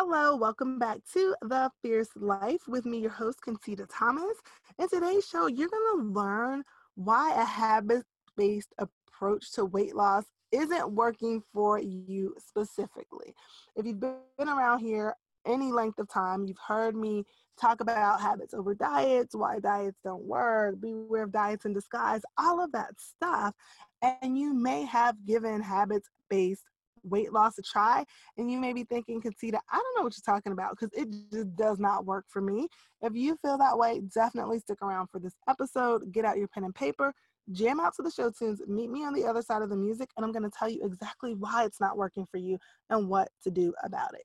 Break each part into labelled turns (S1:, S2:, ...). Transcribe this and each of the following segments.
S1: Hello, welcome back to The Fierce Life with me, your host, Concita Thomas. In today's show, you're going to learn why a habit based approach to weight loss isn't working for you specifically. If you've been around here any length of time, you've heard me talk about habits over diets, why diets don't work, beware of diets in disguise, all of that stuff. And you may have given habits based weight loss a try and you may be thinking Concita, I don't know what you're talking about because it just does not work for me. If you feel that way, definitely stick around for this episode. Get out your pen and paper, jam out to the show tunes, meet me on the other side of the music, and I'm going to tell you exactly why it's not working for you and what to do about it.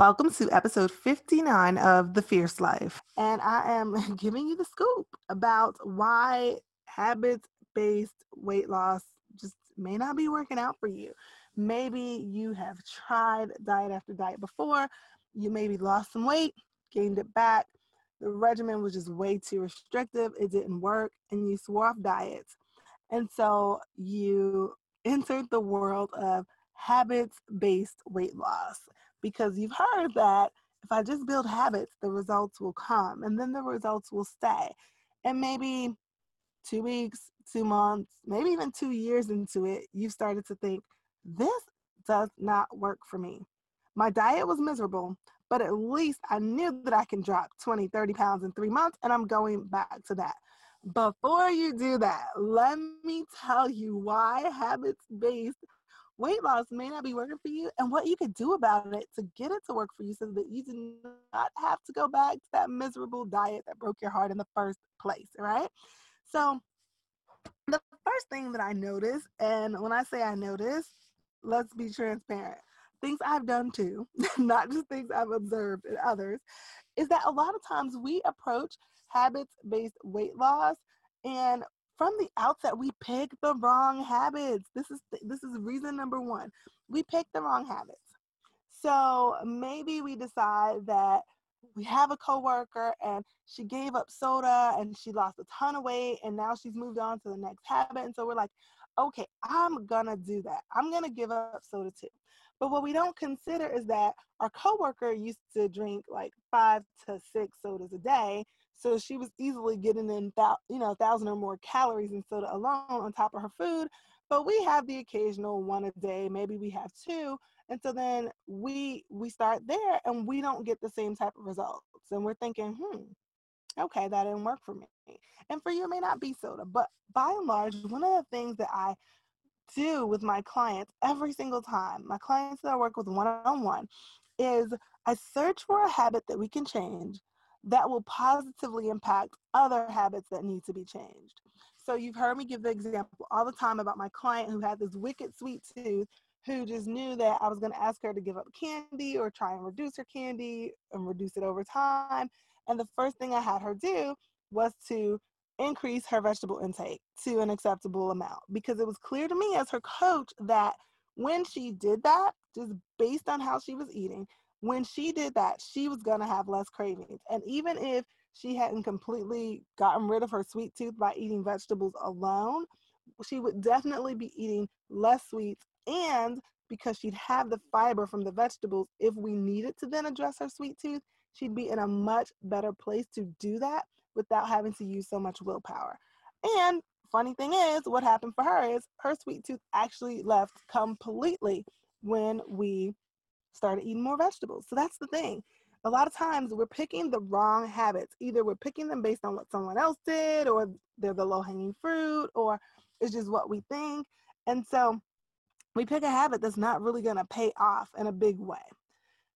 S1: Welcome to episode 59 of The Fierce Life. And I am giving you the scoop about why habits based weight loss just may not be working out for you. Maybe you have tried diet after diet before, you maybe lost some weight, gained it back. The regimen was just way too restrictive, it didn't work, and you swore off diets. And so you entered the world of habits based weight loss because you've heard that if I just build habits, the results will come and then the results will stay. And maybe two weeks, two months, maybe even two years into it, you've started to think, this does not work for me. My diet was miserable, but at least I knew that I can drop 20, 30 pounds in three months, and I'm going back to that. Before you do that, let me tell you why habits based weight loss may not be working for you and what you could do about it to get it to work for you so that you do not have to go back to that miserable diet that broke your heart in the first place, right? So, the first thing that I notice, and when I say I notice, let's be transparent. Things I've done too, not just things I've observed in others, is that a lot of times we approach habits based weight loss and from the outset we pick the wrong habits. This is this is reason number one. We pick the wrong habits. So maybe we decide that we have a coworker and she gave up soda and she lost a ton of weight and now she's moved on to the next habit. And so we're like okay i'm gonna do that. I'm gonna give up soda too. But what we don't consider is that our coworker used to drink like five to six sodas a day so she was easily getting in, you know, a thousand or more calories in soda alone on top of her food. But we have the occasional one a day, maybe we have two, and so then we we start there, and we don't get the same type of results. And we're thinking, hmm, okay, that didn't work for me. And for you, it may not be soda, but by and large, one of the things that I do with my clients every single time, my clients that I work with one on one, is I search for a habit that we can change that will positively impact other habits that need to be changed. So you've heard me give the example all the time about my client who had this wicked sweet tooth who just knew that I was going to ask her to give up candy or try and reduce her candy and reduce it over time. And the first thing I had her do was to increase her vegetable intake to an acceptable amount because it was clear to me as her coach that when she did that, just based on how she was eating, when she did that, she was going to have less cravings. And even if she hadn't completely gotten rid of her sweet tooth by eating vegetables alone, she would definitely be eating less sweets. And because she'd have the fiber from the vegetables, if we needed to then address her sweet tooth, she'd be in a much better place to do that without having to use so much willpower. And funny thing is, what happened for her is her sweet tooth actually left completely when we started eating more vegetables. So that's the thing. A lot of times we're picking the wrong habits. Either we're picking them based on what someone else did, or they're the low hanging fruit, or it's just what we think. And so we pick a habit that's not really going to pay off in a big way.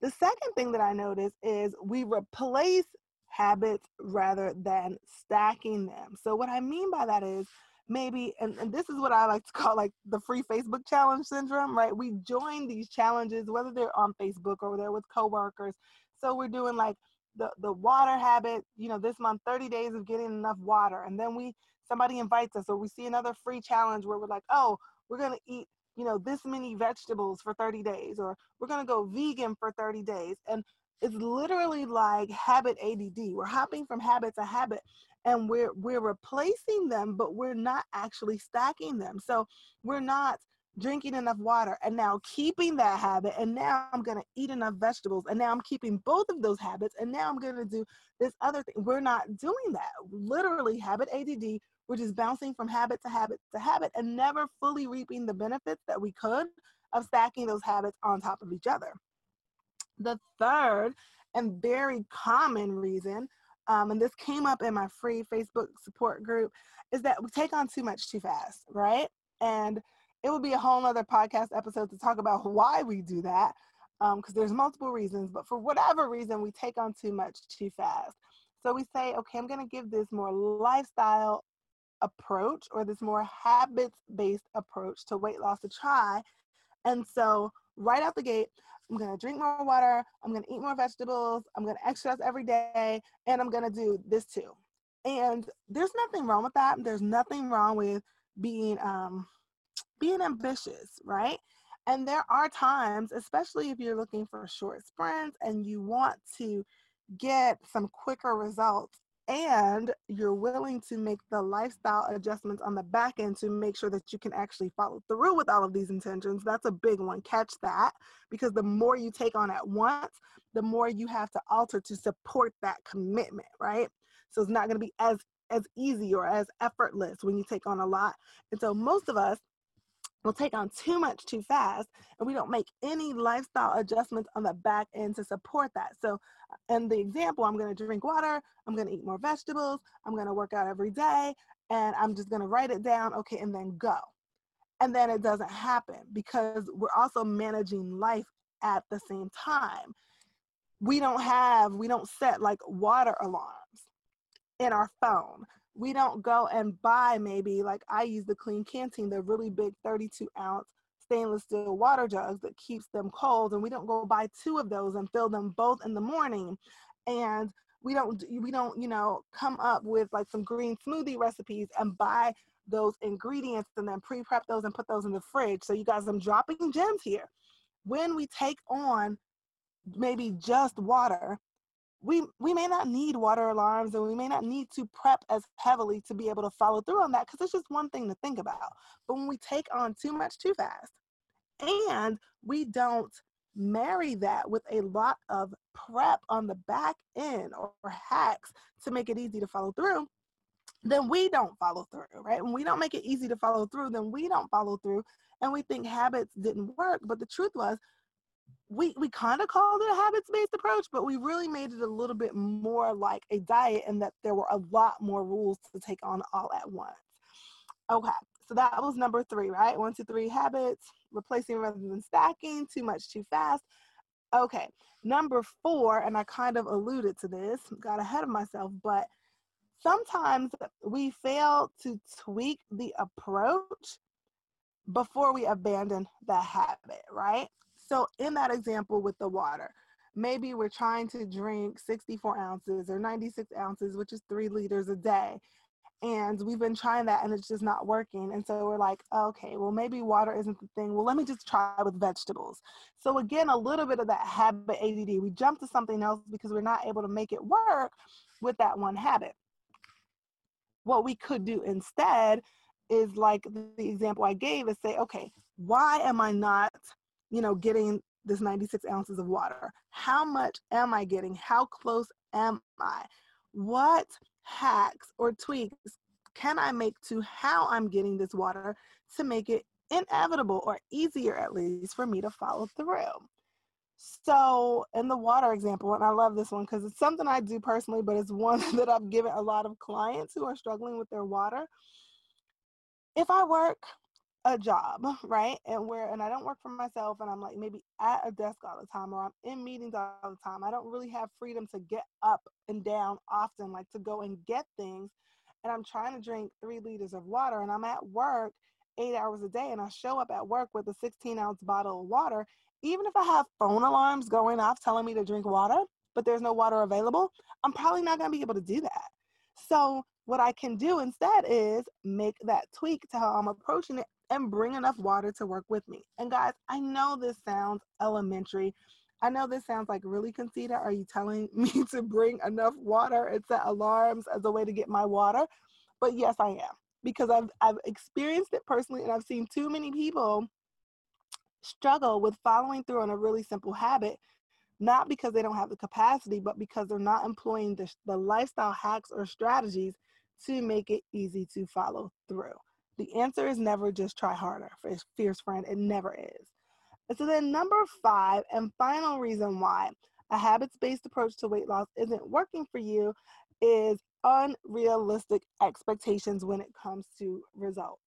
S1: The second thing that I notice is we replace habits rather than stacking them. So, what I mean by that is maybe and, and this is what i like to call like the free facebook challenge syndrome right? We join these challenges whether they're on facebook or they're with coworkers. So we're doing like the the water habit you know this month 30 days of getting enough water. And then we somebody invites us or we see another free challenge where we're like oh we're going to eat you know this many vegetables for 30 days or we're going to go vegan for 30 days. And it's literally like habit add we're hopping from habit to habit and we're we're replacing them but we're not actually stacking them. So we're not drinking enough water and now keeping that habit and now i'm going to eat enough vegetables and now i'm keeping both of those habits and now i'm going to do this other thing. We're not doing that. Literally habit add we're just bouncing from habit to habit to habit and never fully reaping the benefits that we could of stacking those habits on top of each other. The third and very common reason um, and this came up in my free Facebook support group, is that we take on too much too fast, right? And it would be a whole other podcast episode to talk about why we do that, because um, there's multiple reasons. But for whatever reason, we take on too much too fast. So we say, okay, I'm going to give this more lifestyle approach or this more habits based approach to weight loss to try. And so right out the gate, I'm going to drink more water. I'm going to eat more vegetables. I'm going to exercise every day. And I'm going to do this too. And there's nothing wrong with that. There's nothing wrong with being, um, being ambitious, right? And there are times, especially if you're looking for short sprints and you want to get some quicker results and you're willing to make the lifestyle adjustments on the back end to make sure that you can actually follow through with all of these intentions that's a big one catch that because the more you take on at once the more you have to alter to support that commitment right? So it's not going to be as as easy or as effortless when you take on a lot. And so most of us will take on too much too fast and we don't make any lifestyle adjustments on the back end to support that. So uh, in the example i'm going to drink water i'm going to eat more vegetables i'm going to work out every day and i'm just going to write it down okay and then go. And then it doesn't happen because we're also managing life at the same time. We don't have we don't set like water alarms in our phone we don't go and buy maybe like I use the Klean Kanteen, the really big 32 ounce stainless steel water jugs that keeps them cold, and we don't go buy two of those and fill them both in the morning, and we don't we don't you know come up with like some green smoothie recipes and buy those ingredients and then pre-prep those and put those in the fridge. So you guys, I'm dropping gems here. When we take on maybe just water we we may not need water alarms and we may not need to prep as heavily to be able to follow through on that because it's just one thing to think about but when we take on too much too fast and we don't marry that with a lot of prep on the back end or, or hacks to make it easy to follow through then we don't follow through right? When we don't make it easy to follow through then we don't follow through and we think habits didn't work but the truth was we we kind of called it a habits based approach, but we really made it a little bit more like a diet and that there were a lot more rules to take on all at once. Okay, so that was number three, right? One, two, three habits, replacing rather than stacking, too much too fast. Okay, number four, and I kind of alluded to this, got ahead of myself, but sometimes we fail to tweak the approach before we abandon the habit, right? So in that example with the water, maybe we're trying to drink 64 ounces or 96 ounces, which is three liters a day. And we've been trying that and it's just not working. And so we're like, okay, well, maybe water isn't the thing. Well, let me just try with vegetables. So, again, a little bit of that habit ADD. We jump to something else because we're not able to make it work with that one habit. What we could do instead is like the example I gave is say, okay, why am I not you know, getting this 96 ounces of water? How much am I getting? How close am I? What hacks or tweaks can I make to how I'm getting this water to make it inevitable or easier at least for me to follow through? So, in the water example, and I love this one because it's something I do personally, but it's one that I've given a lot of clients who are struggling with their water. If I work a job, right? And where and I don't work for myself and I'm like maybe at a desk all the time or I'm in meetings all the time. I don't really have freedom to get up and down often like to go and get things. and I'm trying to drink three liters of water and I'm at work eight hours a day and I show up at work with a 16 ounce bottle of water, even if I have phone alarms going off telling me to drink water, but there's no water available, I'm probably not going to be able to do that. So, what I can do instead is make that tweak to how I'm approaching it and bring enough water to work with me. And guys, I know this sounds elementary. I know this sounds like really conceited. Are you telling me to bring enough water and set alarms as a way to get my water? But yes, I am because I've I've experienced it personally and I've seen too many people struggle with following through on a really simple habit not because they don't have the capacity but because they're not employing the, the lifestyle hacks or strategies to make it easy to follow through the answer is never just try harder fierce friend it never is and so then number five and final reason why a habits-based approach to weight loss isn't working for you is unrealistic expectations when it comes to results.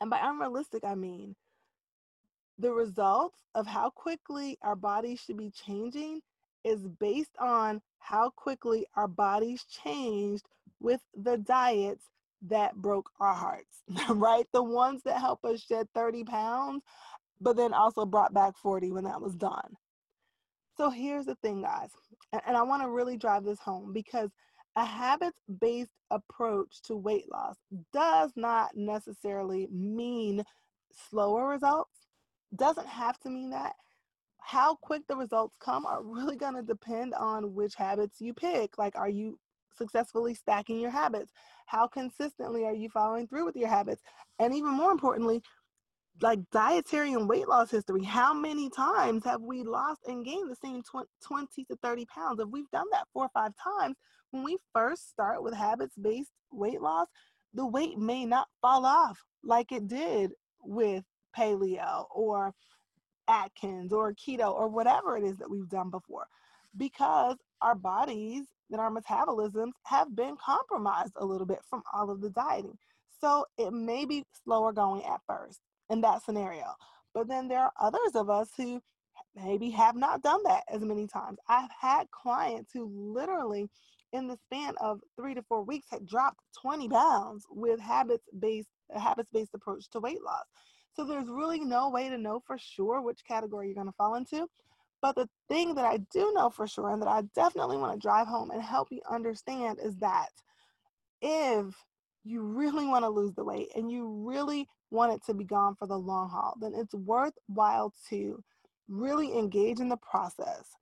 S1: And by unrealistic, I mean the results of how quickly our bodies should be changing is based on how quickly our bodies changed with the diets that broke our hearts, right? The ones that help us shed 30 pounds, but then also brought back 40 when that was done. So here's the thing, guys, and I want to really drive this home because a habits based approach to weight loss does not necessarily mean slower results, doesn't have to mean that. How quick the results come are really going to depend on which habits you pick. Like, are you successfully stacking your habits? How consistently are you following through with your habits? And even more importantly, like dietary and weight loss history. How many times have we lost and gained the same 20 to 30 pounds? If we've done that four or five times, when we first start with habits based weight loss, the weight may not fall off like it did with paleo or Atkins or keto or whatever it is that we've done before because our bodies and our metabolisms have been compromised a little bit from all of the dieting. So it may be slower going at first in that scenario. But then there are others of us who maybe have not done that as many times. I've had clients who literally, in the span of three to four weeks, had dropped 20 pounds with habits based a habits based approach to weight loss. So there's really no way to know for sure which category you're going to fall into. But the thing that I do know for sure, and that I definitely want to drive home and help you understand, is that if you really want to lose the weight and you really want it to be gone for the long haul, then it's worthwhile to really engage in the process,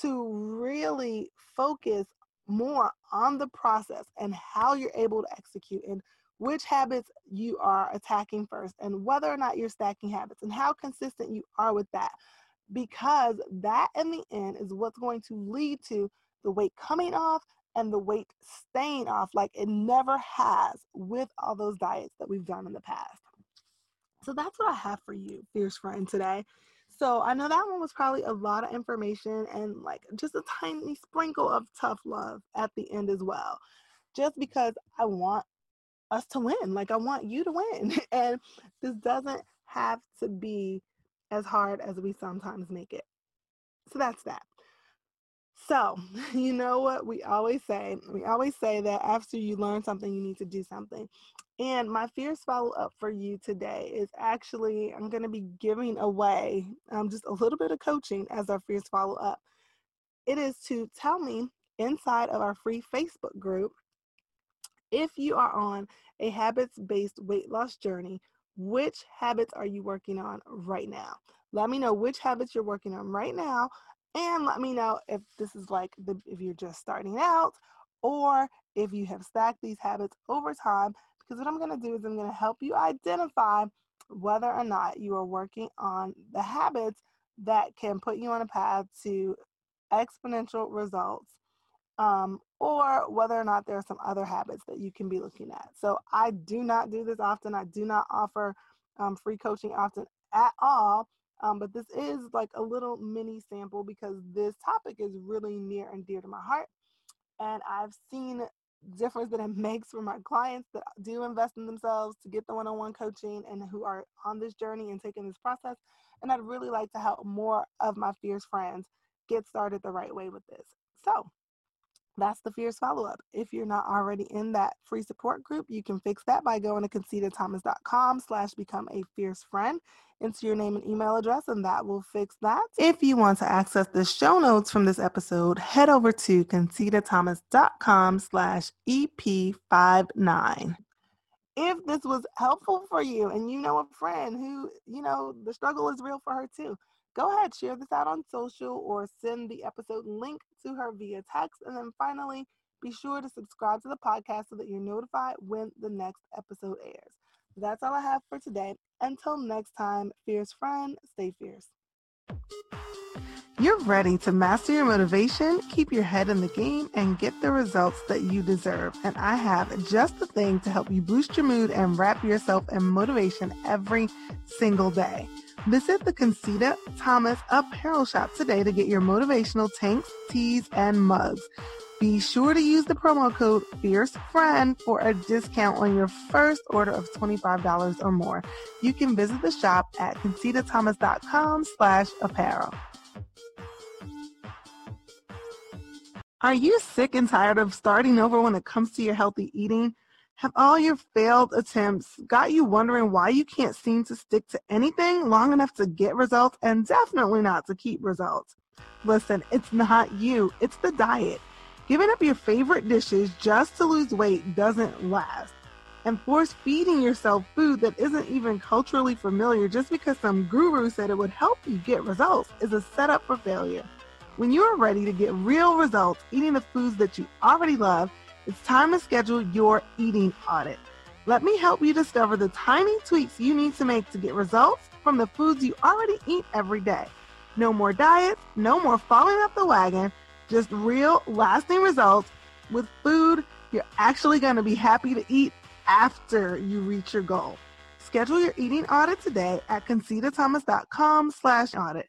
S1: to really focus more on the process and how you're able to execute and which habits you are attacking first and whether or not you're stacking habits and how consistent you are with that because that in the end is what's going to lead to the weight coming off and the weight staying off like it never has with all those diets that we've done in the past. So that's what I have for you, fierce friend, today. So I know that one was probably a lot of information and like just a tiny sprinkle of tough love at the end as well. Just because I want us to win. Like I want you to win. And this doesn't have to be as hard as we sometimes make it. So that's that. So, you know what we always say? We always say that after you learn something, you need to do something. And my fierce follow up for you today is actually, I'm going to be giving away um, just a little bit of coaching as our fierce follow up. It is to tell me inside of our free Facebook group if you are on a habits based weight loss journey, which habits are you working on right now? Let me know which habits you're working on right now and let me know if this is like the if you're just starting out or if you have stacked these habits over time because what I'm going to do is I'm going to help you identify whether or not you are working on the habits that can put you on a path to exponential results um, or whether or not there are some other habits that you can be looking at. So I do not do this often. I do not offer um, free coaching often at all. Um, but this is like a little mini sample because this topic is really near and dear to my heart. And I've seen difference that it makes for my clients that do invest in themselves to get the one-on-one coaching and who are on this journey and taking this process. And I'd really like to help more of my fierce friends get started the right way with this. So That's the fierce follow up. If you're not already in that free support group, you can fix that by going to concitathomas.com slash become a fierce friend. Enter your name and email address, and that will fix that. If you want to access the show notes from this episode, head over to concitathomas.com slash EP59 if this was helpful for you and you know a friend who, you know, the struggle is real for her too, go ahead, share this out on social or send the episode link to her via text. And then finally, be sure to subscribe to the podcast so that you're notified when the next episode airs. That's all I have for today. Until next time, fierce friend, stay fierce. You're ready to master your motivation, keep your head in the game, and get the results that you deserve. And I have just the thing to help you boost your mood and wrap yourself in motivation every single day. Visit the Concita Thomas apparel shop today to get your motivational tanks, tees, and mugs. Be sure to use the promo code FierceFriend for a discount on your first order of $25 or more. You can visit the shop at concitathomas.com slash apparel. Are you sick and tired of starting over when it comes to your healthy eating? Have all your failed attempts got you wondering why you can't seem to stick to anything long enough to get results and definitely not to keep results? Listen, it's not you, it's the diet. Giving up your favorite dishes just to lose weight doesn't last. And force feeding yourself food that isn't even culturally familiar just because some guru said it would help you get results is a setup for failure. When you are ready to get real results eating the foods that you already love, it's time to schedule your eating audit. Let me help you discover the tiny tweaks you need to make to get results from the foods you already eat every day. No more diets, no more falling off the wagon, just real lasting results with food you're actually going to be happy to eat after you reach your goal. Schedule your eating audit today at concitathomas.com slash audit.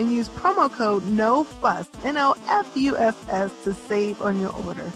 S1: and use promo code NOFUSS, N-O-F-U-S-S, to save on your order.